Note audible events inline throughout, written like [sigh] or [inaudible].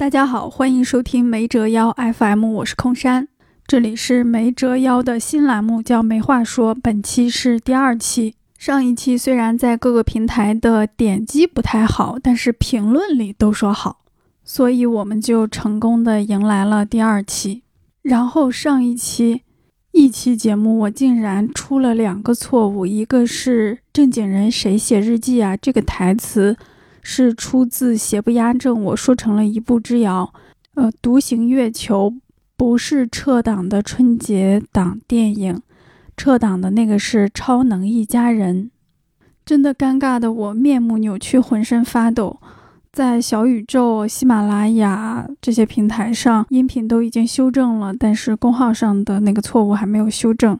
大家好，欢迎收听没折腰 FM，我是空山，这里是没折腰的新栏目，叫没话说。本期是第二期，上一期虽然在各个平台的点击不太好，但是评论里都说好，所以我们就成功的迎来了第二期。然后上一期一期节目，我竟然出了两个错误，一个是正经人谁写日记啊这个台词。是出自邪不压正，我说成了一步之遥。呃，独行月球不是撤档的春节档电影，撤档的那个是《超能一家人》。真的尴尬的我面目扭曲，浑身发抖。在小宇宙、喜马拉雅这些平台上，音频都已经修正了，但是公号上的那个错误还没有修正。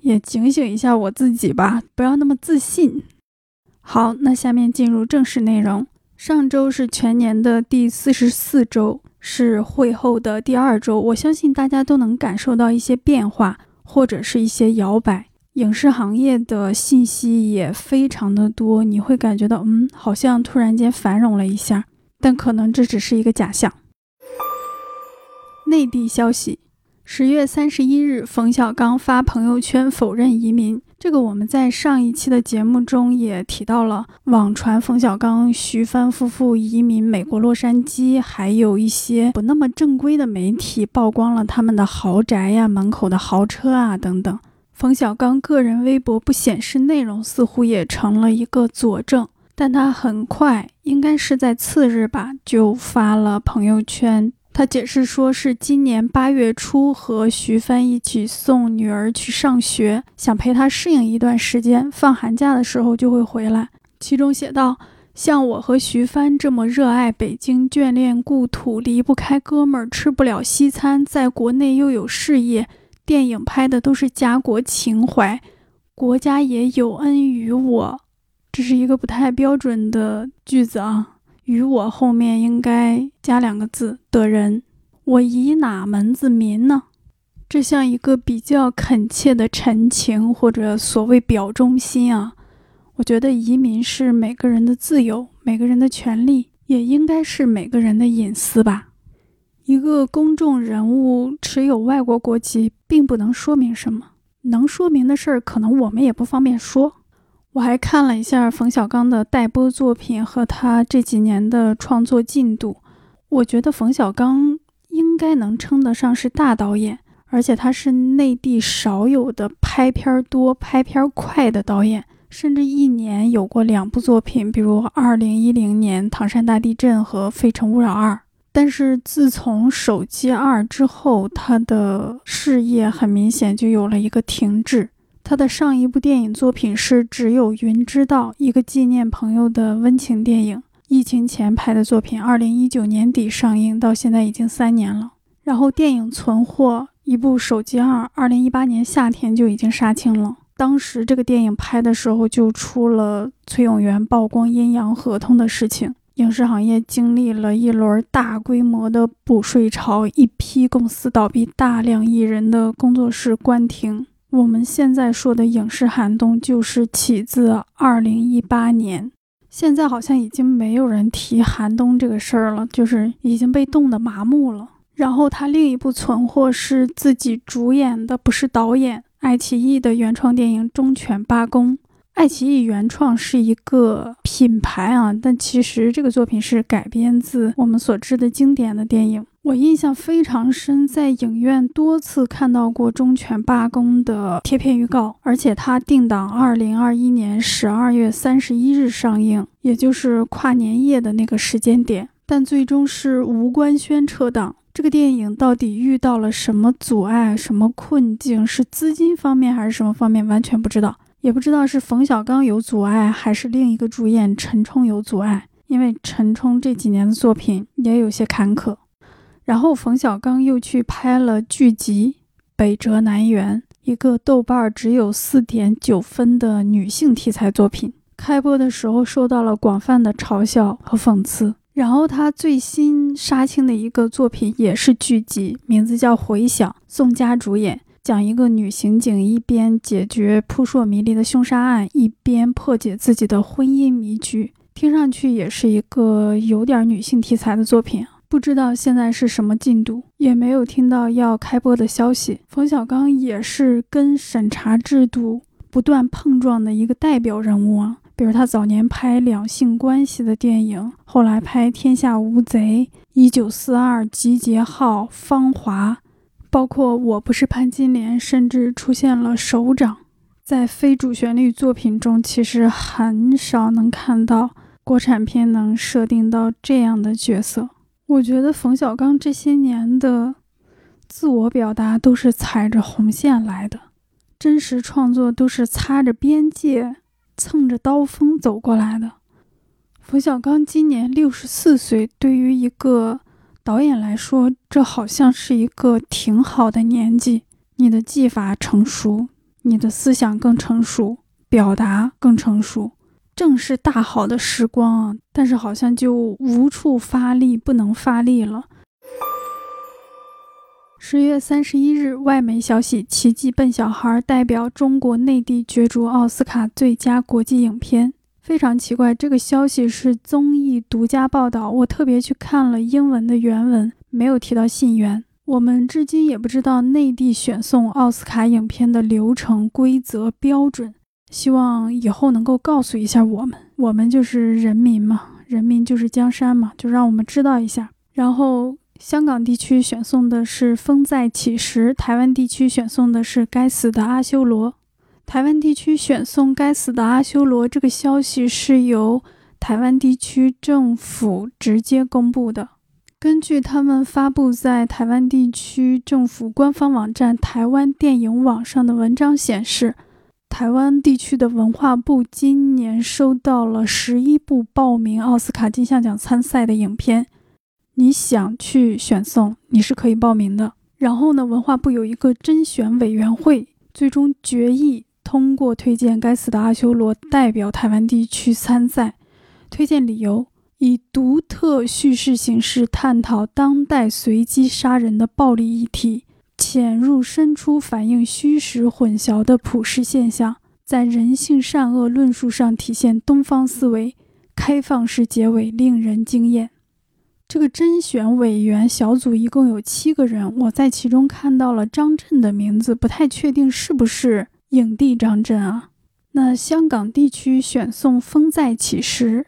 也警醒一下我自己吧，不要那么自信。好，那下面进入正式内容。上周是全年的第四十四周，是会后的第二周。我相信大家都能感受到一些变化，或者是一些摇摆。影视行业的信息也非常的多，你会感觉到，嗯，好像突然间繁荣了一下，但可能这只是一个假象。内地消息。十月三十一日，冯小刚发朋友圈否认移民。这个我们在上一期的节目中也提到了，网传冯小刚、徐帆夫妇移民美国洛杉矶，还有一些不那么正规的媒体曝光了他们的豪宅呀、门口的豪车啊等等。冯小刚个人微博不显示内容，似乎也成了一个佐证，但他很快，应该是在次日吧，就发了朋友圈。他解释说，是今年八月初和徐帆一起送女儿去上学，想陪她适应一段时间，放寒假的时候就会回来。其中写道：“像我和徐帆这么热爱北京、眷恋故土、离不开哥们儿、吃不了西餐，在国内又有事业，电影拍的都是家国情怀，国家也有恩于我。”这是一个不太标准的句子啊。与我后面应该加两个字的人，我以哪门子民呢？这像一个比较恳切的陈情，或者所谓表忠心啊。我觉得移民是每个人的自由，每个人的权利，也应该是每个人的隐私吧。一个公众人物持有外国国籍，并不能说明什么，能说明的事儿，可能我们也不方便说。我还看了一下冯小刚的待播作品和他这几年的创作进度，我觉得冯小刚应该能称得上是大导演，而且他是内地少有的拍片多、拍片快的导演，甚至一年有过两部作品，比如2010年唐山大地震和非诚勿扰二。但是自从手机二之后，他的事业很明显就有了一个停滞。他的上一部电影作品是《只有云知道》，一个纪念朋友的温情电影。疫情前拍的作品，二零一九年底上映，到现在已经三年了。然后电影存货一部《手机二》，二零一八年夏天就已经杀青了。当时这个电影拍的时候，就出了崔永元曝光阴阳合同的事情，影视行业经历了一轮大规模的补税潮，一批公司倒闭，大量艺人的工作室关停。我们现在说的影视寒冬，就是起自二零一八年。现在好像已经没有人提寒冬这个事儿了，就是已经被冻得麻木了。然后他另一部存货是自己主演的，不是导演，爱奇艺的原创电影《忠犬八公》。爱奇艺原创是一个品牌啊，但其实这个作品是改编自我们所知的经典的电影。我印象非常深，在影院多次看到过《忠犬八公》的贴片预告，而且它定档二零二一年十二月三十一日上映，也就是跨年夜的那个时间点，但最终是无官宣撤档。这个电影到底遇到了什么阻碍、什么困境？是资金方面还是什么方面？完全不知道，也不知道是冯小刚有阻碍，还是另一个主演陈冲有阻碍。因为陈冲这几年的作品也有些坎坷。然后冯小刚又去拍了剧集《北辙南辕》，一个豆瓣只有四点九分的女性题材作品。开播的时候受到了广泛的嘲笑和讽刺。然后他最新杀青的一个作品也是剧集，名字叫《回响》，宋佳主演，讲一个女刑警一边解决扑朔迷离的凶杀案，一边破解自己的婚姻迷局。听上去也是一个有点女性题材的作品。不知道现在是什么进度，也没有听到要开播的消息。冯小刚也是跟审查制度不断碰撞的一个代表人物啊。比如他早年拍两性关系的电影，后来拍《天下无贼》《一九四二》《集结号》《芳华》，包括《我不是潘金莲》，甚至出现了《首长》。在非主旋律作品中，其实很少能看到国产片能设定到这样的角色。我觉得冯小刚这些年的自我表达都是踩着红线来的，真实创作都是擦着边界、蹭着刀锋走过来的。冯小刚今年六十四岁，对于一个导演来说，这好像是一个挺好的年纪。你的技法成熟，你的思想更成熟，表达更成熟。正是大好的时光啊，但是好像就无处发力，不能发力了。十月三十一日，外媒消息，《奇迹笨小孩》代表中国内地角逐奥斯卡最佳国际影片。非常奇怪，这个消息是综艺独家报道，我特别去看了英文的原文，没有提到信源。我们至今也不知道内地选送奥斯卡影片的流程、规则、标准。希望以后能够告诉一下我们，我们就是人民嘛，人民就是江山嘛，就让我们知道一下。然后香港地区选送的是《风再起时》，台湾地区选送的是《该死的阿修罗》。台湾地区选送《该死的阿修罗》这个消息是由台湾地区政府直接公布的。根据他们发布在台湾地区政府官方网站“台湾电影网”上的文章显示。台湾地区的文化部今年收到了十一部报名奥斯卡金像奖参赛的影片，你想去选送，你是可以报名的。然后呢，文化部有一个甄选委员会，最终决议通过推荐《该死的阿修罗》代表台湾地区参赛。推荐理由：以独特叙事形式探讨当代随机杀人的暴力议题。潜入深处，反映虚实混淆的普世现象，在人性善恶论述上体现东方思维，开放式结尾令人惊艳。这个甄选委员小组一共有七个人，我在其中看到了张震的名字，不太确定是不是影帝张震啊？那香港地区选送《风再起时》，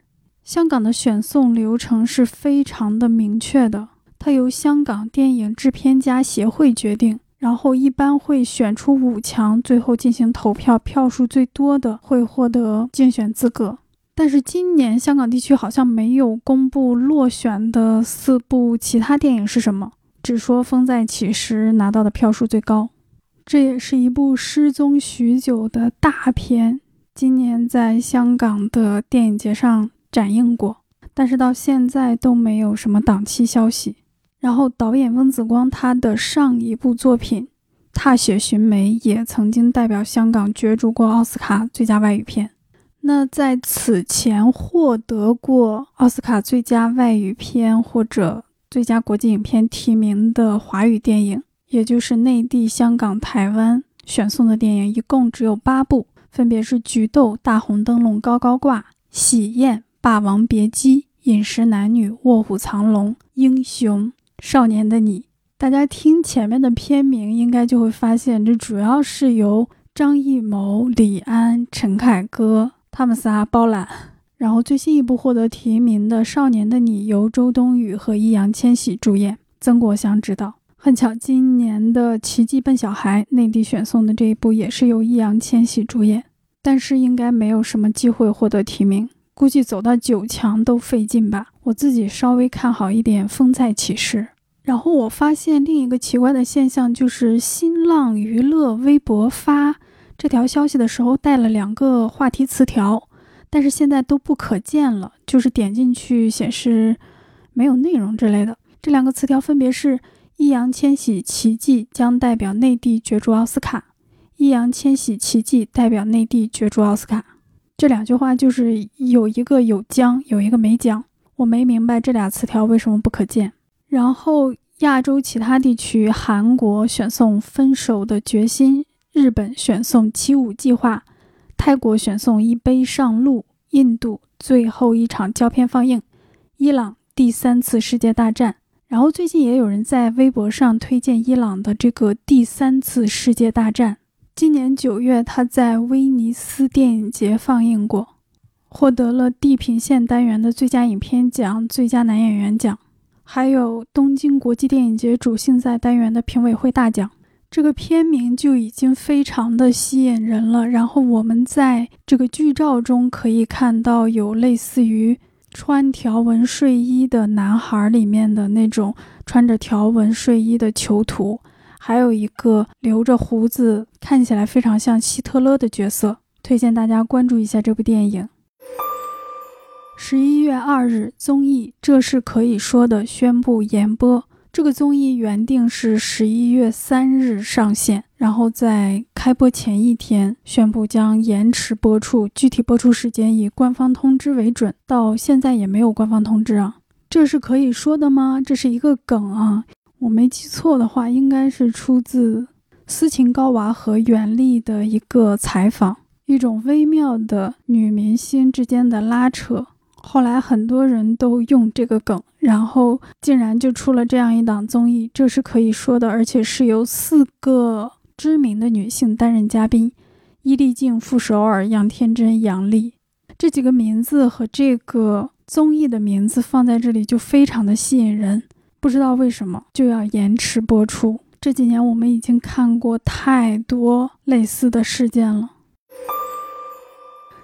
香港的选送流程是非常的明确的。它由香港电影制片家协会决定，然后一般会选出五强，最后进行投票，票数最多的会获得竞选资格。但是今年香港地区好像没有公布落选的四部其他电影是什么，只说《风再起时》拿到的票数最高。这也是一部失踪许久的大片，今年在香港的电影节上展映过，但是到现在都没有什么档期消息。然后，导演翁子光他的上一部作品《踏雪寻梅》也曾经代表香港角逐过奥斯卡最佳外语片。那在此前获得过奥斯卡最佳外语片或者最佳国际影片提名的华语电影，也就是内地、香港、台湾选送的电影，一共只有八部，分别是《菊豆》《大红灯笼高高挂》《喜宴》《霸王别姬》《饮食男女》《卧虎藏龙》《英雄》。少年的你，大家听前面的片名，应该就会发现，这主要是由张艺谋、李安、陈凯歌他们仨包揽。然后最新一部获得提名的《少年的你》，由周冬雨和易烊千玺主演，曾国祥执导。很巧，今年的《奇迹笨小孩》内地选送的这一部，也是由易烊千玺主演，但是应该没有什么机会获得提名。估计走到九强都费劲吧。我自己稍微看好一点《风再起时》，然后我发现另一个奇怪的现象，就是新浪娱乐微博发这条消息的时候带了两个话题词条，但是现在都不可见了，就是点进去显示没有内容之类的。这两个词条分别是：易烊千玺奇迹将代表内地角逐奥斯卡，易烊千玺奇迹代表内地角逐奥斯卡。这两句话就是有一个有将，有一个没将，我没明白这俩词条为什么不可见。然后亚洲其他地区，韩国选送《分手的决心》，日本选送《七五计划》，泰国选送《一杯上路》，印度最后一场胶片放映，伊朗第三次世界大战，然后最近也有人在微博上推荐伊朗的这个第三次世界大战。今年九月，他在威尼斯电影节放映过，获得了地平线单元的最佳影片奖、最佳男演员奖，还有东京国际电影节主竞赛单元的评委会大奖。这个片名就已经非常的吸引人了。然后我们在这个剧照中可以看到，有类似于穿条纹睡衣的男孩里面的那种穿着条纹睡衣的囚徒。还有一个留着胡子，看起来非常像希特勒的角色，推荐大家关注一下这部电影。十一月二日，综艺《这是可以说的》宣布延播。这个综艺原定是十一月三日上线，然后在开播前一天宣布将延迟播出，具体播出时间以官方通知为准。到现在也没有官方通知啊，这是可以说的吗？这是一个梗啊。我没记错的话，应该是出自斯琴高娃和袁立的一个采访，一种微妙的女明星之间的拉扯。后来很多人都用这个梗，然后竟然就出了这样一档综艺，这是可以说的，而且是由四个知名的女性担任嘉宾：伊丽静、傅首尔、杨天真、杨丽。这几个名字和这个综艺的名字放在这里就非常的吸引人。不知道为什么就要延迟播出。这几年我们已经看过太多类似的事件了。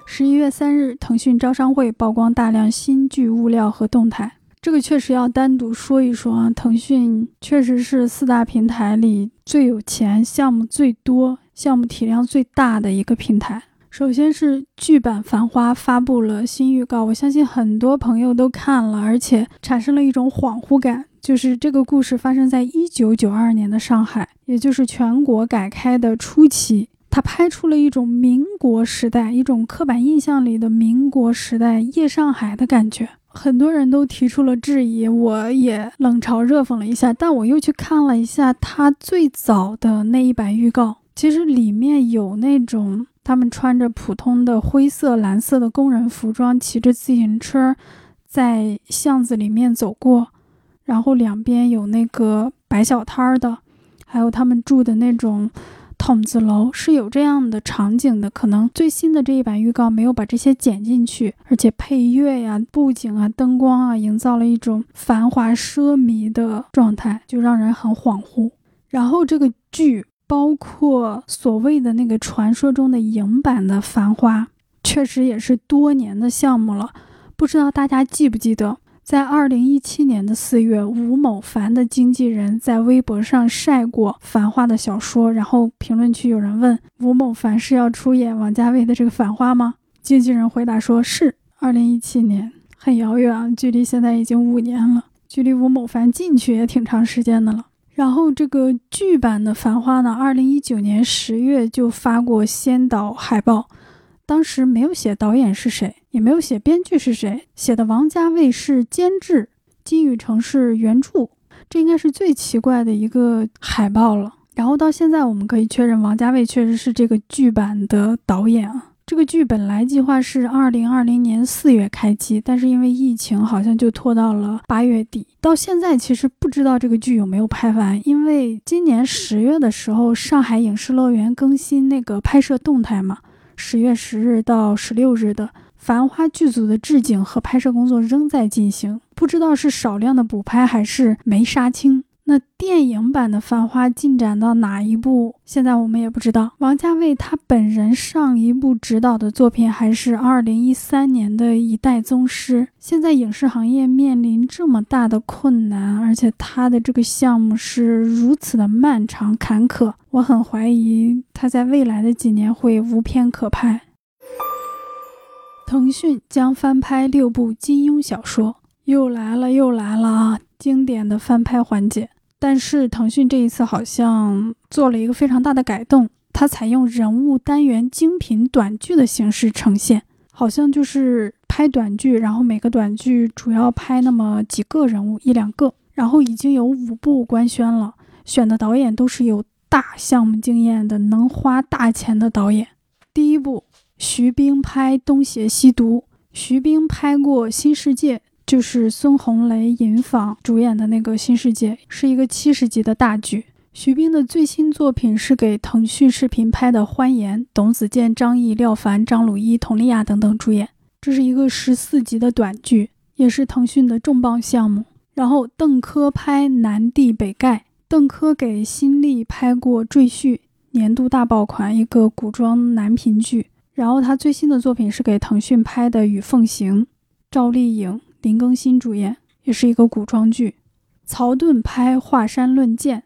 十一月三日，腾讯招商会曝光大量新剧物料和动态，这个确实要单独说一说啊。腾讯确实是四大平台里最有钱、项目最多、项目体量最大的一个平台。首先是剧版《繁花》发布了新预告，我相信很多朋友都看了，而且产生了一种恍惚感。就是这个故事发生在一九九二年的上海，也就是全国改开的初期。他拍出了一种民国时代，一种刻板印象里的民国时代夜上海的感觉。很多人都提出了质疑，我也冷嘲热讽了一下。但我又去看了一下他最早的那一版预告，其实里面有那种他们穿着普通的灰色、蓝色的工人服装，骑着自行车在巷子里面走过。然后两边有那个摆小摊儿的，还有他们住的那种筒子楼，是有这样的场景的。可能最新的这一版预告没有把这些剪进去，而且配乐呀、布景啊、灯光啊，营造了一种繁华奢靡的状态，就让人很恍惚。然后这个剧，包括所谓的那个传说中的影版的《繁花》，确实也是多年的项目了，不知道大家记不记得？在二零一七年的四月，吴某凡的经纪人在微博上晒过《繁花》的小说，然后评论区有人问吴某凡是要出演王家卫的这个《繁花》吗？经纪人回答说是。二零一七年很遥远，距离现在已经五年了，距离吴某凡进去也挺长时间的了。然后这个剧版的《繁花》呢，二零一九年十月就发过先导海报。当时没有写导演是谁，也没有写编剧是谁，写的王家卫是监制，金宇澄是原著，这应该是最奇怪的一个海报了。然后到现在，我们可以确认王家卫确实是这个剧版的导演啊。这个剧本来计划是二零二零年四月开机，但是因为疫情，好像就拖到了八月底。到现在其实不知道这个剧有没有拍完，因为今年十月的时候，上海影视乐园更新那个拍摄动态嘛。十月十日到十六日的《繁花》剧组的置景和拍摄工作仍在进行，不知道是少量的补拍还是没杀青。那电影版的《繁花》进展到哪一步？现在我们也不知道。王家卫他本人上一部执导的作品还是二零一三年的一代宗师。现在影视行业面临这么大的困难，而且他的这个项目是如此的漫长坎坷，我很怀疑他在未来的几年会无片可拍。腾讯将翻拍六部金庸小说，又来了，又来了啊！经典的翻拍环节。但是腾讯这一次好像做了一个非常大的改动，它采用人物单元精品短剧的形式呈现，好像就是拍短剧，然后每个短剧主要拍那么几个人物一两个，然后已经有五部官宣了，选的导演都是有大项目经验的，能花大钱的导演。第一部，徐冰拍《东邪西毒》，徐冰拍过《新世界》。就是孙红雷、尹昉主演的那个《新世界》，是一个七十集的大剧。徐冰的最新作品是给腾讯视频拍的《欢颜》，董子健、张译、廖凡、张鲁一、佟丽娅等等主演。这是一个十四集的短剧，也是腾讯的重磅项目。然后邓科拍《南帝北丐》，邓科给新力拍过《赘婿》，年度大爆款，一个古装男频剧。然后他最新的作品是给腾讯拍的《与凤行》，赵丽颖、林更新主演，也是一个古装剧。曹盾拍《华山论剑》。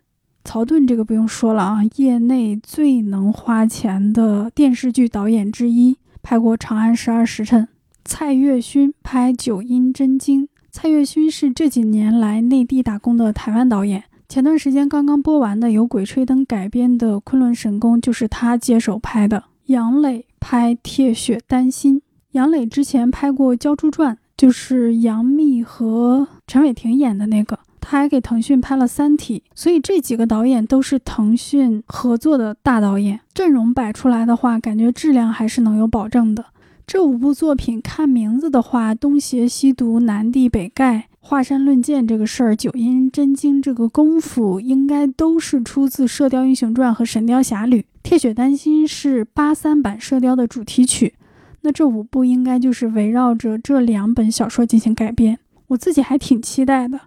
曹盾这个不用说了啊，业内最能花钱的电视剧导演之一，拍过《长安十二时辰》。蔡岳勋拍《九阴真经》。蔡岳勋是这几年来内地打工的台湾导演。前段时间刚刚播完的由《鬼吹灯》改编的《昆仑神功》，就是他接手拍的。杨磊拍《铁血丹心》。杨磊之前拍过《鲛珠传》，就是杨幂和陈伟霆演的那个。他还给腾讯拍了《三体》，所以这几个导演都是腾讯合作的大导演，阵容摆出来的话，感觉质量还是能有保证的。这五部作品看名字的话，《东邪西毒》《南帝北丐》《华山论剑》这个事儿，《九阴真经》这个功夫，应该都是出自《射雕英雄传》和《神雕侠侣》。《铁血丹心》是八三版《射雕》的主题曲，那这五部应该就是围绕着这两本小说进行改编，我自己还挺期待的。《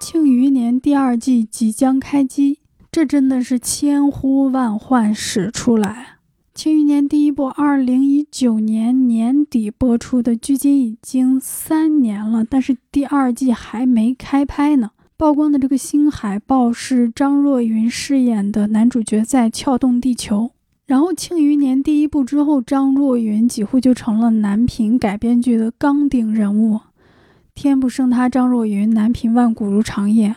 庆余年》第二季即将开机，这真的是千呼万唤始出来。《庆余年》第一部二零一九年年底播出的，距今已经三年了，但是第二季还没开拍呢。曝光的这个新海报是张若昀饰演的男主角在撬动地球。然后，《庆余年》第一部之后，张若昀几乎就成了男频改编剧的纲顶人物。天不生他，张若昀，男频万古如长夜。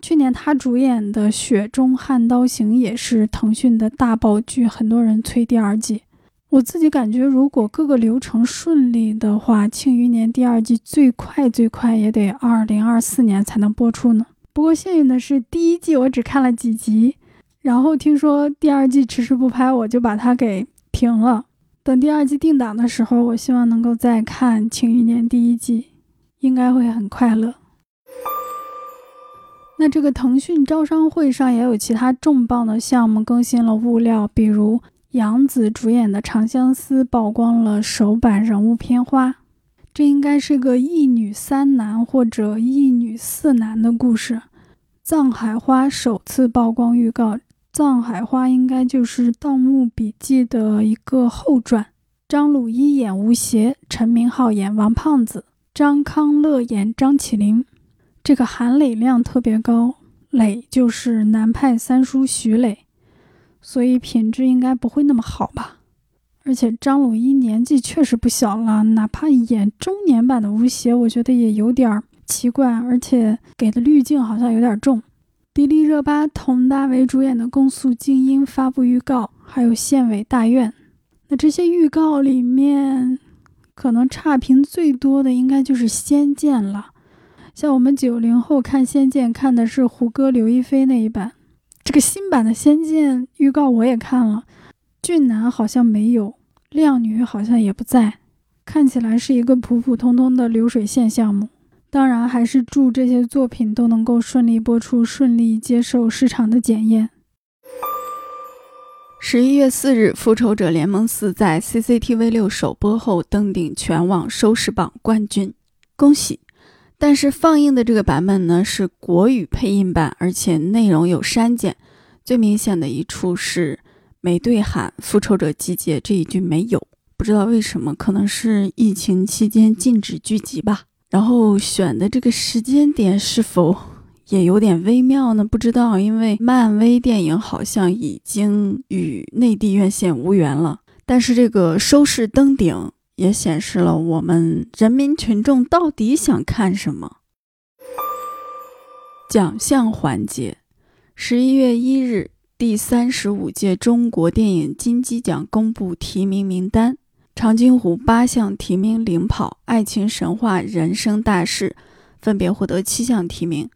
去年他主演的《雪中悍刀行》也是腾讯的大爆剧，很多人催第二季。我自己感觉，如果各个流程顺利的话，《庆余年》第二季最快最快也得二零二四年才能播出呢。不过幸运的是，第一季我只看了几集，然后听说第二季迟迟不拍，我就把它给停了。等第二季定档的时候，我希望能够再看《庆余年》第一季。应该会很快乐。那这个腾讯招商会上也有其他重磅的项目更新了物料，比如杨紫主演的《长相思》曝光了首版人物片花，这应该是个一女三男或者一女四男的故事。藏海花首次曝光预告，藏海花应该就是《盗墓笔记》的一个后传。张鲁一演吴邪，陈明昊演王胖子。张康乐演张起灵，这个含磊量特别高，磊就是南派三叔徐磊，所以品质应该不会那么好吧。而且张鲁一年纪确实不小了，哪怕演中年版的吴邪，我觉得也有点奇怪，而且给的滤镜好像有点重。迪丽热巴、佟大为主演的《公诉静音》发布预告，还有《县委大院》，那这些预告里面。可能差评最多的应该就是《仙剑》了。像我们九零后看《仙剑》，看的是胡歌、刘亦菲那一版。这个新版的《仙剑》预告我也看了，俊男好像没有，靓女好像也不在，看起来是一个普普通通的流水线项目。当然，还是祝这些作品都能够顺利播出，顺利接受市场的检验。十一月四日，《复仇者联盟四》在 CCTV 六首播后登顶全网收视榜冠军，恭喜！但是放映的这个版本呢是国语配音版，而且内容有删减。最明显的一处是美队喊“复仇者集结”这一句没有，不知道为什么，可能是疫情期间禁止聚集吧。然后选的这个时间点是否？也有点微妙呢，不知道，因为漫威电影好像已经与内地院线无缘了。但是这个收视登顶也显示了我们人民群众到底想看什么。奖项环节，十一月一日，第三十五届中国电影金鸡奖公布提名名单，《长津湖》八项提名领跑，《爱情神话》《人生大事》分别获得七项提名。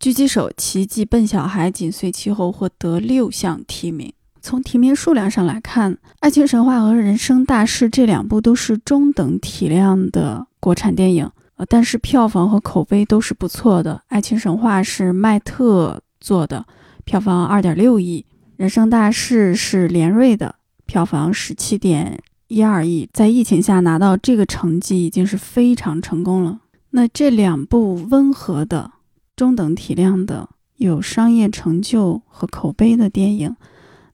狙击手奇迹笨小孩紧随其后，获得六项提名。从提名数量上来看，《爱情神话》和《人生大事》这两部都是中等体量的国产电影，呃，但是票房和口碑都是不错的。《爱情神话》是麦特做的，票房二点六亿；《人生大事》是连瑞的，票房十七点一二亿。在疫情下拿到这个成绩已经是非常成功了。那这两部温和的、中等体量的、有商业成就和口碑的电影，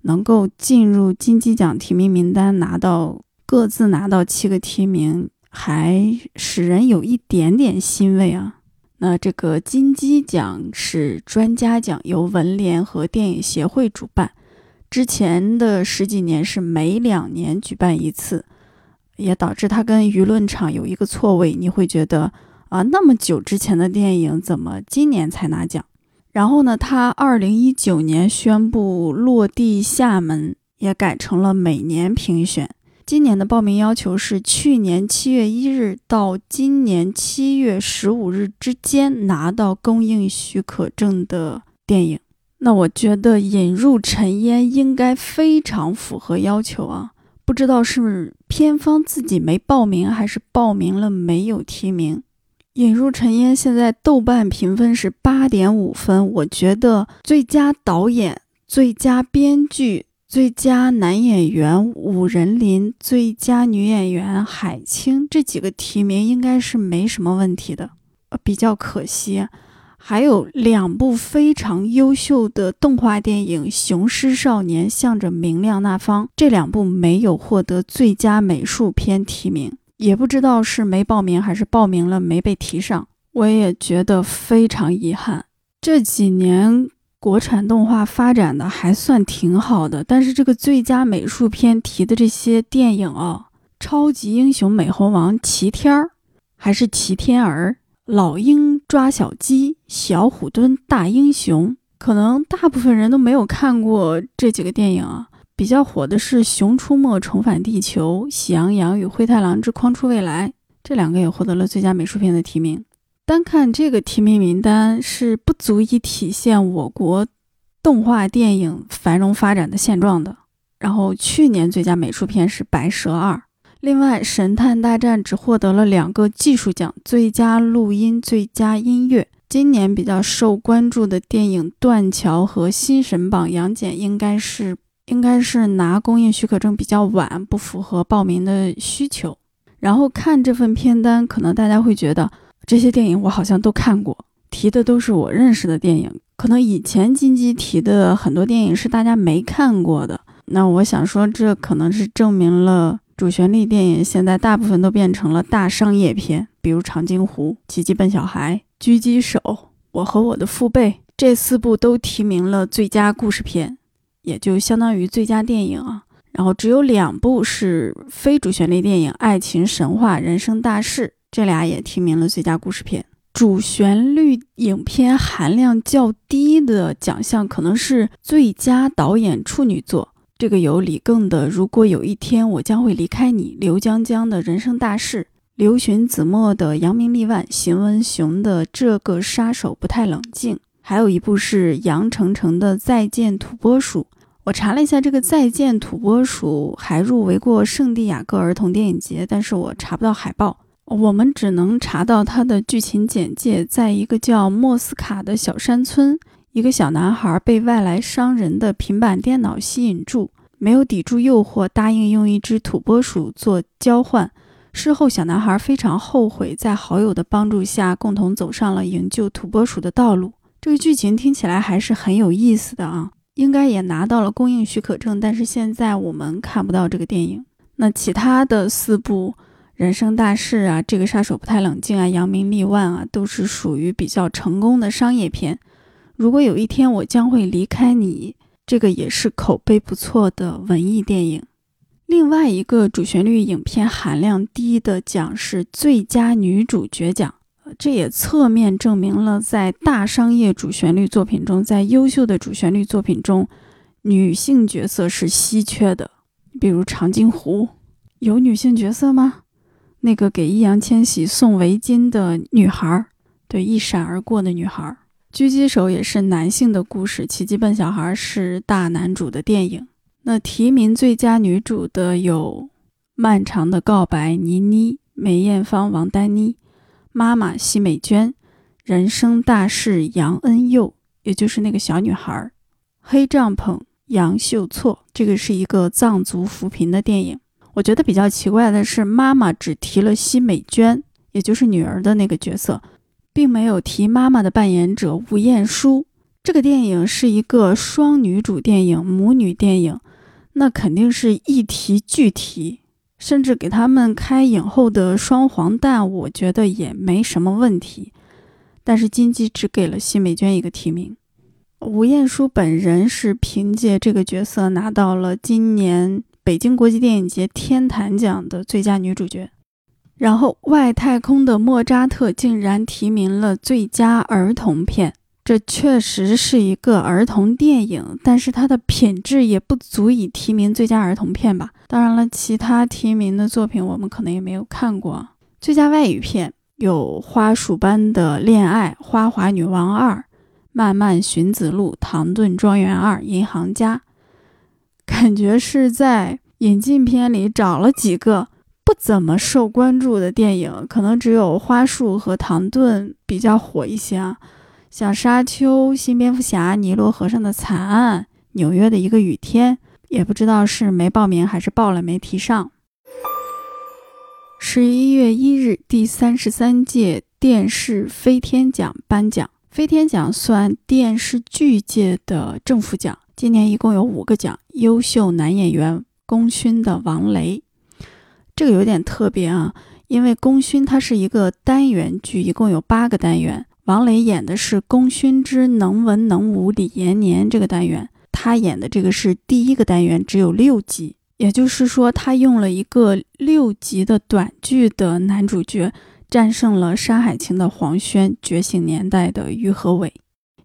能够进入金鸡奖提名名单，拿到各自拿到七个提名，还使人有一点点欣慰啊。那这个金鸡奖是专家奖，由文联和电影协会主办，之前的十几年是每两年举办一次，也导致它跟舆论场有一个错位，你会觉得。啊，那么久之前的电影怎么今年才拿奖？然后呢，他二零一九年宣布落地厦门，也改成了每年评选。今年的报名要求是去年七月一日到今年七月十五日之间拿到公映许可证的电影。那我觉得《引入尘烟》应该非常符合要求啊，不知道是片方自己没报名，还是报名了没有提名。引入尘烟现在豆瓣评分是八点五分，我觉得最佳导演、最佳编剧、最佳男演员武仁林、最佳女演员海清这几个提名应该是没什么问题的。呃，比较可惜，还有两部非常优秀的动画电影《雄狮少年》向着明亮那方，这两部没有获得最佳美术片提名。也不知道是没报名还是报名了没被提上，我也觉得非常遗憾。这几年国产动画发展的还算挺好的，但是这个最佳美术片提的这些电影啊，《超级英雄美猴王》齐天儿，还是齐天儿，《老鹰抓小鸡》，《小虎蹲大英雄》，可能大部分人都没有看过这几个电影啊。比较火的是《熊出没重返地球》《喜羊羊与灰太狼之筐出未来》，这两个也获得了最佳美术片的提名。单看这个提名名单是不足以体现我国动画电影繁荣发展的现状的。然后去年最佳美术片是《白蛇二》，另外《神探大战》只获得了两个技术奖：最佳录音、最佳音乐。今年比较受关注的电影《断桥》和《新神榜》杨戬应该是。应该是拿公映许可证比较晚，不符合报名的需求。然后看这份片单，可能大家会觉得这些电影我好像都看过，提的都是我认识的电影。可能以前金鸡提的很多电影是大家没看过的。那我想说，这可能是证明了主旋律电影现在大部分都变成了大商业片，比如《长津湖》《奇迹笨小孩》《狙击手》《我和我的父辈》这四部都提名了最佳故事片。也就相当于最佳电影啊，然后只有两部是非主旋律电影，《爱情神话》《人生大事》这俩也提名了最佳故事片。主旋律影片含量较低的奖项可能是最佳导演处女作，这个有李艮的《如果有一天我将会离开你》，刘江江的《人生大事》，刘询子墨的《扬名立万》，邢文雄的《这个杀手不太冷静》。还有一部是杨丞丞的《再见土拨鼠》，我查了一下，这个《再见土拨鼠》还入围过圣地亚哥儿童电影节，但是我查不到海报，我们只能查到它的剧情简介。在一个叫莫斯卡的小山村，一个小男孩被外来商人的平板电脑吸引住，没有抵住诱惑，答应用一只土拨鼠做交换。事后，小男孩非常后悔，在好友的帮助下，共同走上了营救土拨鼠的道路。这个剧情听起来还是很有意思的啊，应该也拿到了公映许可证，但是现在我们看不到这个电影。那其他的四部《人生大事》啊，《这个杀手不太冷静》啊，《扬名立万》啊，都是属于比较成功的商业片。如果有一天我将会离开你，这个也是口碑不错的文艺电影。另外一个主旋律影片含量低的奖是最佳女主角奖。这也侧面证明了，在大商业主旋律作品中，在优秀的主旋律作品中，女性角色是稀缺的。比如《长津湖》，有女性角色吗？那个给易烊千玺送围巾的女孩，对，一闪而过的女孩。《狙击手》也是男性的故事，《奇迹笨小孩》是大男主的电影。那提名最佳女主的有《漫长的告白》、倪妮。梅艳芳、王丹妮，妈妈奚美娟，人生大事杨恩佑，也就是那个小女孩，黑帐篷杨秀措，这个是一个藏族扶贫的电影。我觉得比较奇怪的是，妈妈只提了奚美娟，也就是女儿的那个角色，并没有提妈妈的扮演者吴彦姝。这个电影是一个双女主电影，母女电影，那肯定是一提俱提，甚至给他们开影后的双黄蛋，我觉得也没什么问题。但是金鸡只给了奚美娟一个提名，吴彦姝本人是凭借这个角色拿到了今年北京国际电影节天坛奖的最佳女主角。然后外太空的莫扎特竟然提名了最佳儿童片。这确实是一个儿童电影，但是它的品质也不足以提名最佳儿童片吧？当然了，其他提名的作品我们可能也没有看过。最佳外语片有《花束般的恋爱》《花滑女王二》《漫漫寻子路》《唐顿庄园二》《银行家》，感觉是在引进片里找了几个怎么受关注的电影，可能只有《花束》和《唐顿》比较火一些啊。像《沙丘》《新蝙蝠侠》《尼罗河上的惨案》《纽约的一个雨天》，也不知道是没报名还是报了没提上。十一月一日，第三十三届电视飞天奖颁奖。飞天奖算电视剧界的政府奖，今年一共有五个奖：优秀男演员功勋的王雷，这个有点特别啊，因为功勋它是一个单元剧，一共有八个单元。王雷演的是《功勋之能文能武李延年》这个单元，他演的这个是第一个单元，只有六集，也就是说，他用了一个六集的短剧的男主角，战胜了《山海情》的黄轩，《觉醒年代》的于和伟。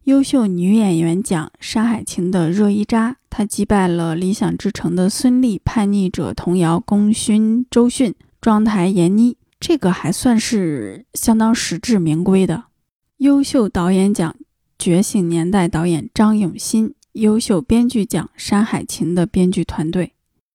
优秀女演员奖，《山海情》的热依扎，他击败了《理想之城》的孙俪，《叛逆者》童谣，《功勋》周迅，庄台闫妮，这个还算是相当实至名归的。优秀导演奖，《觉醒年代》导演张永新；优秀编剧奖，《山海情》的编剧团队；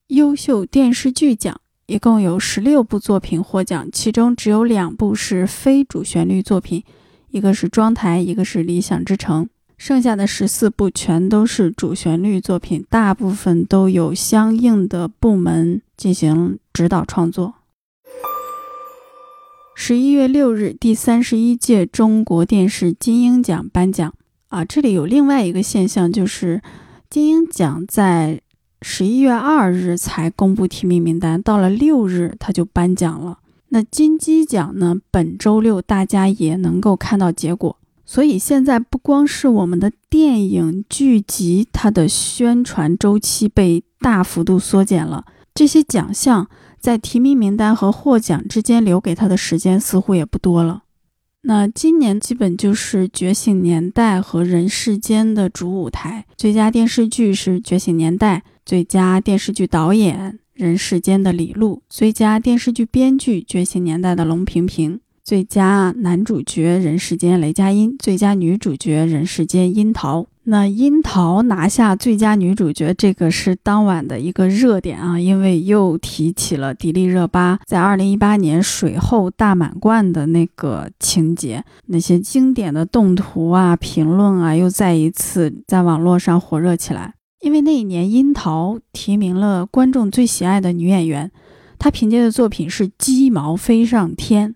优秀电视剧奖，一共有十六部作品获奖，其中只有两部是非主旋律作品，一个是《庄台》，一个是《理想之城》，剩下的十四部全都是主旋律作品，大部分都有相应的部门进行指导创作。十一月六日，第三十一届中国电视金鹰奖颁奖啊！这里有另外一个现象，就是金鹰奖在十一月二日才公布提名名单，到了六日他就颁奖了。那金鸡奖呢？本周六大家也能够看到结果。所以现在不光是我们的电影剧集，它的宣传周期被大幅度缩减了，这些奖项。在提名名单和获奖之间留给他的时间似乎也不多了。那今年基本就是《觉醒年代》和《人世间》的主舞台。最佳电视剧是《觉醒年代》，最佳电视剧导演《人世间》的李路，最佳电视剧编剧《觉醒年代》的龙平平，最佳男主角《人世间》雷佳音，最佳女主角《人世间》樱桃。那樱桃拿下最佳女主角，这个是当晚的一个热点啊，因为又提起了迪丽热巴 [laughs] 在二零一八年水后大满贯的那个情节，那些经典的动图啊、评论啊，又再一次在网络上火热起来。因为那一年樱桃提名了观众最喜爱的女演员，她凭借的作品是《鸡毛飞上天》。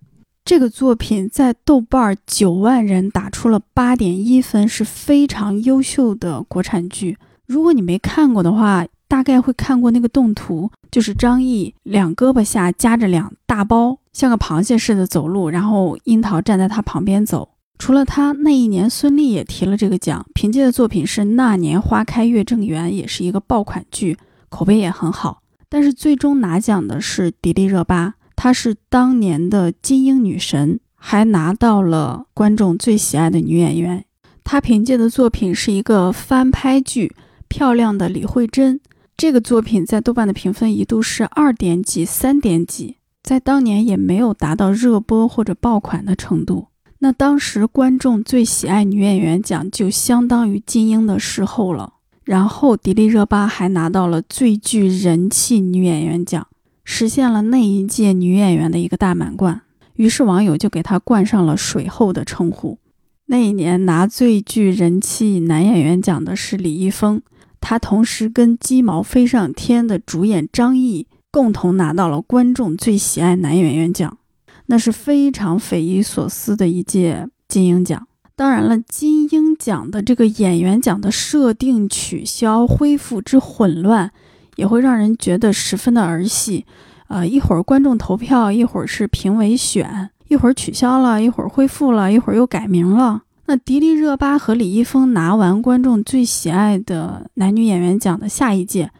这个作品在豆瓣九万人打出了八点一分，是非常优秀的国产剧。如果你没看过的话，大概会看过那个动图，就是张译两胳膊下夹着两大包，像个螃蟹似的走路，然后樱桃站在他旁边走。除了他，那一年孙俪也提了这个奖，凭借的作品是《那年花开月正圆》，也是一个爆款剧，口碑也很好。但是最终拿奖的是迪丽热巴。她是当年的金鹰女神，还拿到了观众最喜爱的女演员。她凭借的作品是一个翻拍剧《漂亮的李慧珍》，这个作品在豆瓣的评分一度是二点几、三点几，在当年也没有达到热播或者爆款的程度。那当时观众最喜爱女演员奖就相当于金鹰的视后了。然后迪丽热巴还拿到了最具人气女演员奖。实现了那一届女演员的一个大满贯。于是网友就给她冠上了“水后”的称呼。那一年拿最具人气男演员奖的是李易峰，他同时跟《鸡毛飞上天》的主演张译共同拿到了观众最喜爱男演员奖，那是非常匪夷所思的一届金鹰奖。当然了，金鹰奖的这个演员奖的设定取消、恢复之混乱，也会让人觉得十分的儿戏。呃，一会儿观众投票，一会儿是评委选。一会儿取消了，一会儿恢复了，一会儿又改名了。那迪丽热巴和李易峰拿完观众最喜爱的男女演员奖的下一届，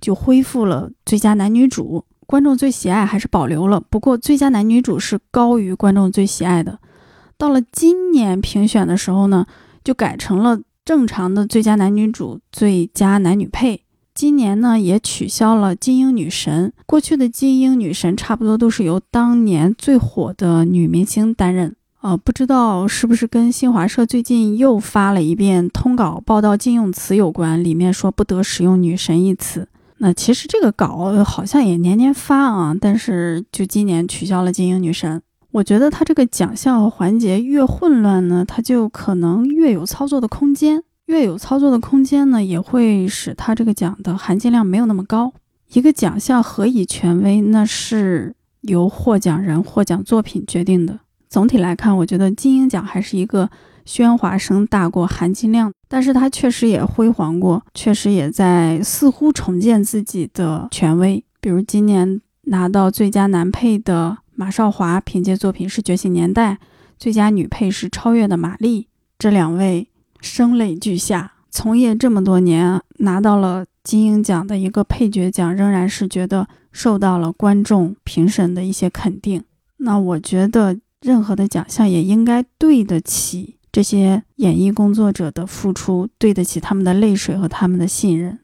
就恢复了最佳男女主。观众最喜爱还是保留了，不过最佳男女主是高于观众最喜爱的。到了今年评选的时候呢，就改成了正常的最佳男女主、最佳男女配。今年呢，也取消了金鹰女神。过去的金鹰女神差不多都是由当年最火的女明星担任。呃，不知道是不是跟新华社最近又发了一遍通稿报道禁用词有关？里面说不得使用“女神”一词。那其实这个稿好像也年年发啊，但是就今年取消了金鹰女神。我觉得他这个奖项环节越混乱呢，他就可能越有操作的空间。越有操作的空间呢，也会使他这个奖的含金量没有那么高。一个奖项何以权威，那是由获奖人、获奖作品决定的。总体来看，我觉得金鹰奖还是一个喧哗声大过含金量，但是它确实也辉煌过，确实也在似乎重建自己的权威。比如今年拿到最佳男配的马少华，凭借作品是《觉醒年代》；最佳女配是《超越的玛丽》，这两位。声泪俱下，从业这么多年，拿到了金鹰奖的一个配角奖，仍然是觉得受到了观众评审的一些肯定。那我觉得，任何的奖项也应该对得起这些演艺工作者的付出，对得起他们的泪水和他们的信任。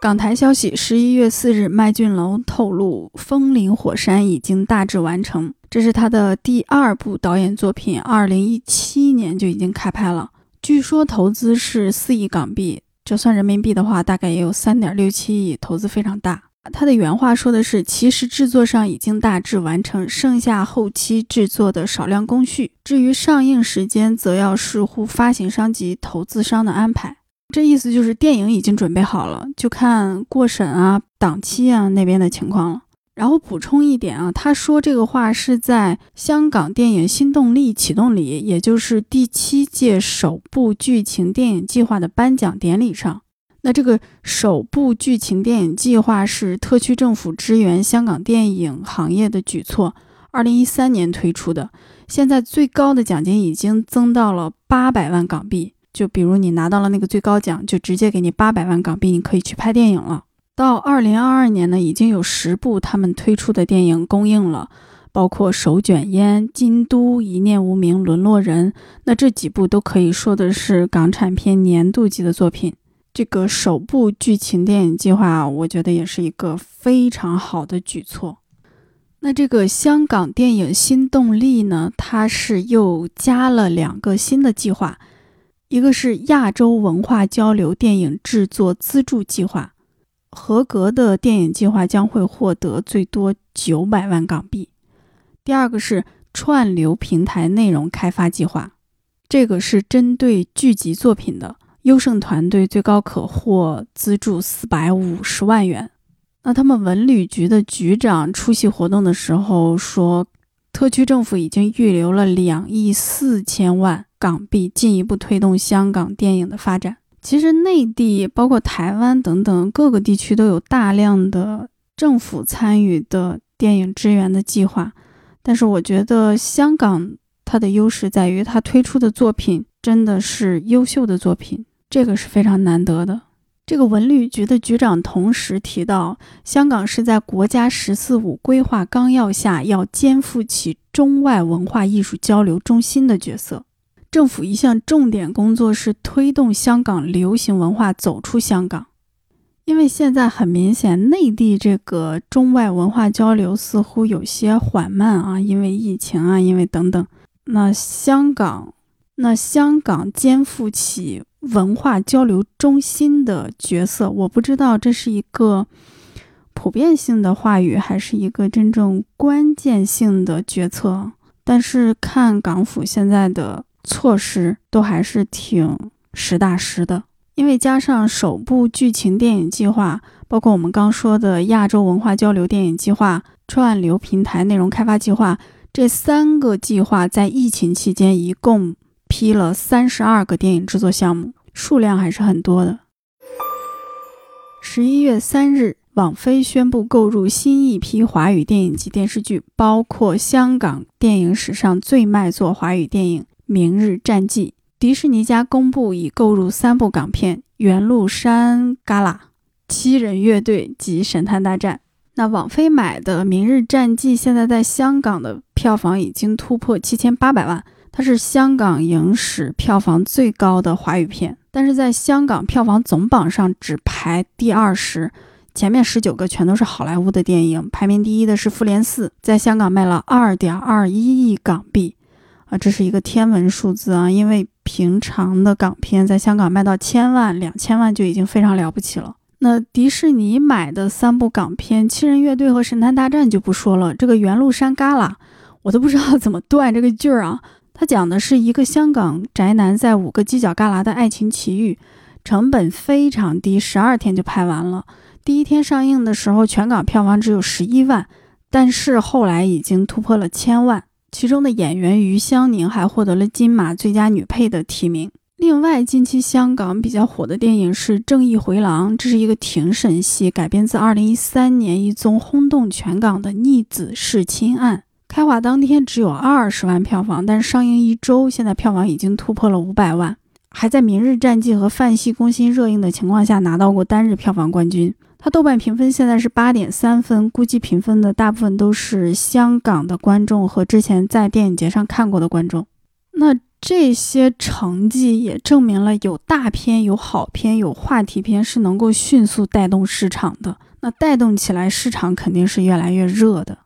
港台消息：十一月四日，麦浚龙透露，《风林火山》已经大致完成。这是他的第二部导演作品，二零一七年就已经开拍了。据说投资是四亿港币，这算人民币的话，大概也有三点六七亿，投资非常大。他的原话说的是：“其实制作上已经大致完成，剩下后期制作的少量工序。至于上映时间，则要视乎发行商及投资商的安排。”这意思就是电影已经准备好了，就看过审啊、档期啊那边的情况了。然后补充一点啊，他说这个话是在香港电影新动力启动礼，也就是第七届首部剧情电影计划的颁奖典礼上。那这个首部剧情电影计划是特区政府支援香港电影行业的举措，二零一三年推出的。现在最高的奖金已经增到了八百万港币，就比如你拿到了那个最高奖，就直接给你八百万港币，你可以去拍电影了。到二零二二年呢，已经有十部他们推出的电影公映了，包括《手卷烟》《京都》《一念无名》《沦落人》，那这几部都可以说的是港产片年度级的作品。这个首部剧情电影计划，我觉得也是一个非常好的举措。那这个香港电影新动力呢，它是又加了两个新的计划，一个是亚洲文化交流电影制作资助计划。合格的电影计划将会获得最多九百万港币。第二个是串流平台内容开发计划，这个是针对剧集作品的，优胜团队最高可获资助四百五十万元。那他们文旅局的局长出席活动的时候说，特区政府已经预留了两亿四千万港币，进一步推动香港电影的发展。其实内地包括台湾等等各个地区都有大量的政府参与的电影支援的计划，但是我觉得香港它的优势在于它推出的作品真的是优秀的作品，这个是非常难得的。这个文旅局的局长同时提到，香港是在国家“十四五”规划纲要下要肩负起中外文化艺术交流中心的角色。政府一项重点工作是推动香港流行文化走出香港，因为现在很明显，内地这个中外文化交流似乎有些缓慢啊，因为疫情啊，因为等等。那香港，那香港肩负起文化交流中心的角色，我不知道这是一个。普遍性的话语，还是一个真正关键性的决策。但是看港府现在的措施，都还是挺实打实的。因为加上首部剧情电影计划，包括我们刚说的亚洲文化交流电影计划、串流平台内容开发计划，这三个计划在疫情期间一共批了三十二个电影制作项目，数量还是很多的。十一月三日，网飞宣布购入新一批华语电影及电视剧，包括香港电影史上最卖座华语电影《明日战记》。迪士尼家公布已购入三部港片《原路山旮旯》《七人乐队》及《神探大战》。那网飞买的《明日战记》现在在香港的票房已经突破七千八百万，它是香港影史票房最高的华语片。但是在香港票房总榜上只排第二十，前面十九个全都是好莱坞的电影。排名第一的是《复联四》，在香港卖了二点二一亿港币，啊，这是一个天文数字啊！因为平常的港片在香港卖到千万、两千万就已经非常了不起了。那迪士尼买的三部港片《七人乐队》和《神探大战》就不说了，这个《原路山旮旯》，我都不知道 [laughs] 怎么断这个句儿啊。它讲的是一个香港宅男在五个犄角旮旯的爱情奇遇，成本非常低，十二天就拍完了。第一天上映的时候，全港票房只有十一万，但是后来已经突破了千万。其中的演员余香凝还获得了金马最佳女配的提名。另外，近期香港比较火的电影是《正义回廊》，这是一个庭审戏，改编自二零一三年一宗轰动全港的逆子弑亲案。开画当天只有二十万票房，但上映一周，现在票房已经突破了五百万，还在《明日战记》和《范戏攻心》热映的情况下拿到过单日票房冠军。它豆瓣评分现在是八点三分，估计评分的大部分都是香港的观众和之前在电影节上看过的观众。那这些成绩也证明了有大片、有好片、有话题片是能够迅速带动市场的。那带动起来，市场肯定是越来越热的。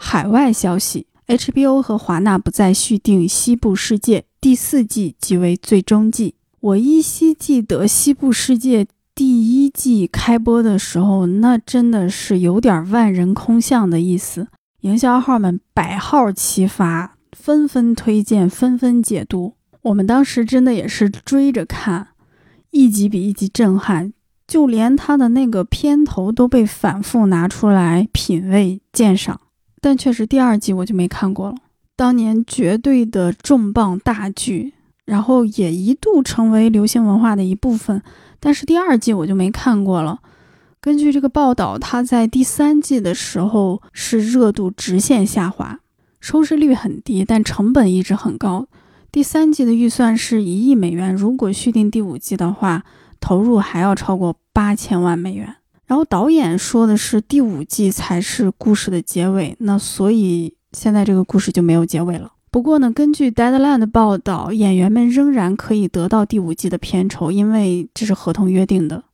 海外消息：HBO 和华纳不再续订《西部世界》第四季，即为最终季。我依稀记得《西部世界》第一季开播的时候，那真的是有点万人空巷的意思，营销号们百号齐发，纷纷推荐，纷纷解读。我们当时真的也是追着看，一集比一集震撼，就连他的那个片头都被反复拿出来品味鉴赏。但确实，第二季我就没看过了。当年绝对的重磅大剧，然后也一度成为流行文化的一部分。但是第二季我就没看过了。根据这个报道，它在第三季的时候是热度直线下滑，收视率很低，但成本一直很高。第三季的预算是一亿美元，如果续订第五季的话，投入还要超过八千万美元。然后导演说的是第五季才是故事的结尾，那所以现在这个故事就没有结尾了。不过呢，根据 Deadline 的报道，演员们仍然可以得到第五季的片酬，因为这是合同约定的。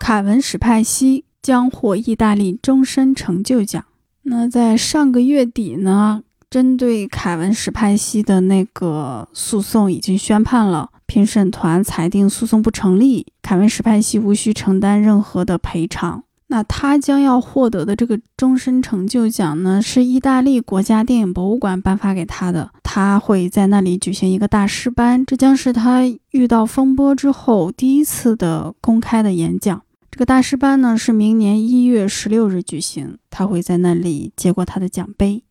凯文·史派西将获意大利终身成就奖。那在上个月底呢，针对凯文·史派西的那个诉讼已经宣判了。评审团裁定诉讼不成立，凯文·史派西无需承担任何的赔偿。那他将要获得的这个终身成就奖呢，是意大利国家电影博物馆颁发给他的。他会在那里举行一个大师班，这将是他遇到风波之后第一次的公开的演讲。这个大师班呢，是明年一月十六日举行，他会在那里接过他的奖杯。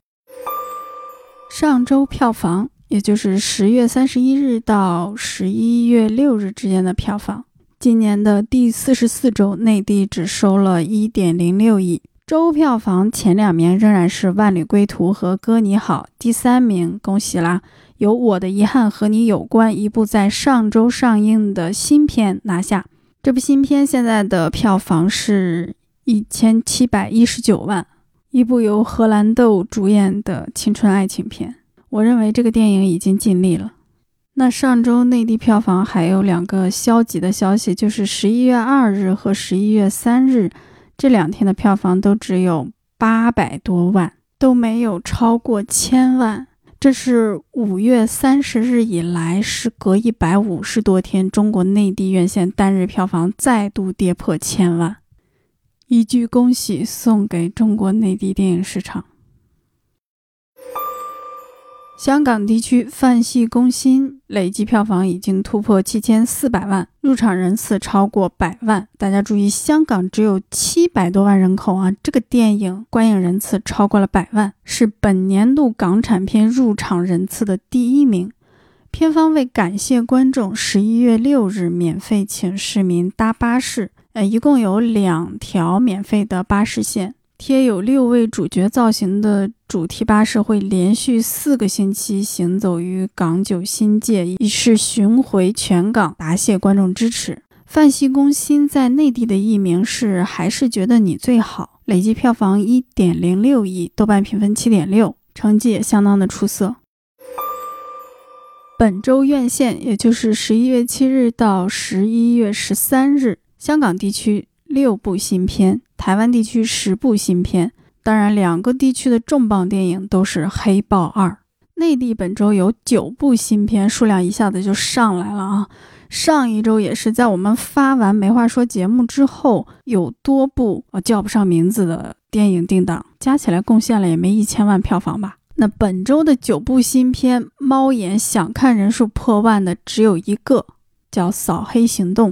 上周票房。也就是十月三十一日到十一月六日之间的票房，今年的第四十四周，内地只收了一点零六亿。周票房前两名仍然是《万里归途》和《哥你好》，第三名恭喜啦，由《我的遗憾和你有关》一部在上周上映的新片拿下。这部新片现在的票房是一千七百一十九万，一部由荷兰豆主演的青春爱情片。我认为这个电影已经尽力了。那上周内地票房还有两个消极的消息，就是十一月二日和十一月三日这两天的票房都只有八百多万，都没有超过千万。这是五月三十日以来，时隔一百五十多天，中国内地院线单日票房再度跌破千万，一句恭喜送给中国内地电影市场。香港地区《范戏攻心》累计票房已经突破七千四百万，入场人次超过百万。大家注意，香港只有七百多万人口啊，这个电影观影人次超过了百万，是本年度港产片入场人次的第一名。片方为感谢观众，十一月六日免费请市民搭巴士，呃，一共有两条免费的巴士线。贴有六位主角造型的主题巴士会连续四个星期行走于港九新界，以示巡回全港，答谢观众支持。《范西攻心》在内地的译名是“还是觉得你最好”，累计票房一点零六亿，豆瓣评分七点六，成绩也相当的出色。本周院线，也就是十一月七日到十一月十三日，香港地区。六部新片，台湾地区十部新片，当然两个地区的重磅电影都是《黑豹二》。内地本周有九部新片，数量一下子就上来了啊！上一周也是在我们发完《没话说》节目之后，有多部啊叫不上名字的电影定档，加起来贡献了也没一千万票房吧？那本周的九部新片，猫眼想看人数破万的只有一个，叫《扫黑行动》。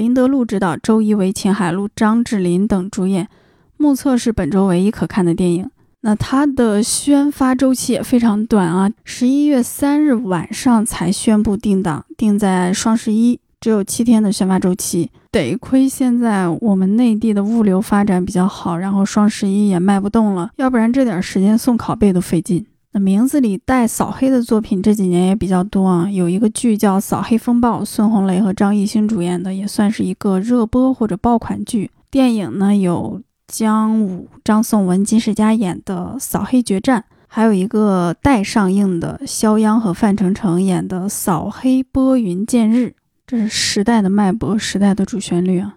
林德禄执导，周一围、秦海璐、张智霖等主演，目测是本周唯一可看的电影。那它的宣发周期也非常短啊，十一月三日晚上才宣布定档，定在双十一，只有七天的宣发周期。得亏现在我们内地的物流发展比较好，然后双十一也卖不动了，要不然这点时间送拷贝都费劲。那名字里带扫黑的作品这几年也比较多啊，有一个剧叫《扫黑风暴》，孙红雷和张艺兴主演的，也算是一个热播或者爆款剧。电影呢有姜武、张颂文、金世佳演的《扫黑决战》，还有一个待上映的肖央和范丞丞演的《扫黑拨云见日》，这是时代的脉搏，时代的主旋律啊。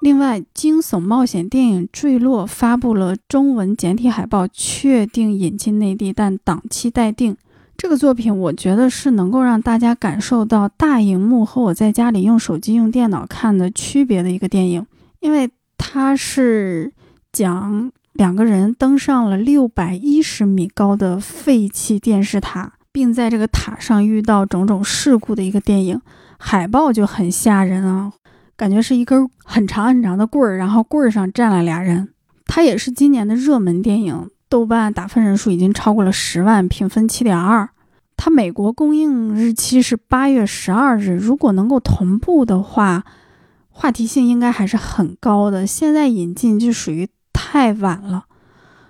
另外，惊悚冒险电影《坠落》发布了中文简体海报，确定引进内地，但档期待定。这个作品，我觉得是能够让大家感受到大荧幕和我在家里用手机、用电脑看的区别的一个电影，因为它是讲两个人登上了六百一十米高的废弃电视塔，并在这个塔上遇到种种事故的一个电影。海报就很吓人啊。感觉是一根很长很长的棍儿，然后棍儿上站了俩人。它也是今年的热门电影，豆瓣打分人数已经超过了十万，评分七点二。它美国公映日期是八月十二日，如果能够同步的话，话题性应该还是很高的。现在引进就属于太晚了。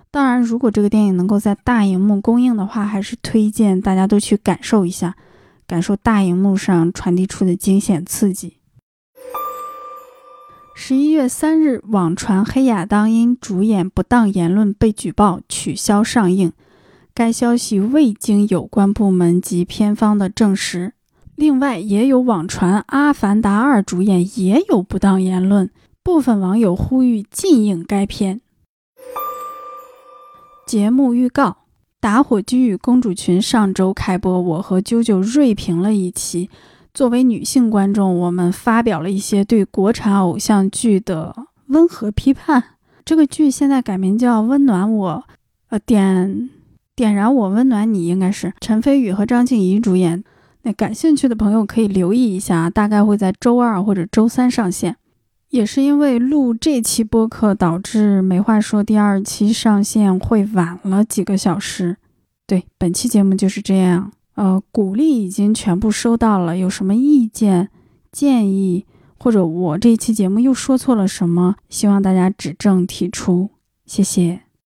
当然，如果这个电影能够在大荧幕公映的话，还是推荐大家都去感受一下，感受大荧幕上传递出的惊险刺激。十一月三日，网传黑亚当因主演不当言论被举报，取消上映。该消息未经有关部门及片方的证实。另外，也有网传《阿凡达二》主演也有不当言论，部分网友呼吁禁映该片。节目预告：《打火机与公主裙》上周开播，我和啾啾锐评了一期。作为女性观众，我们发表了一些对国产偶像剧的温和批判。这个剧现在改名叫《温暖我》，呃，点点燃我，温暖你，应该是陈飞宇和张婧仪主演。那感兴趣的朋友可以留意一下，大概会在周二或者周三上线。也是因为录这期播客，导致没话说第二期上线会晚了几个小时。对，本期节目就是这样。呃，鼓励已经全部收到了，有什么意见、建议，或者我这一期节目又说错了什么，希望大家指正提出，谢谢。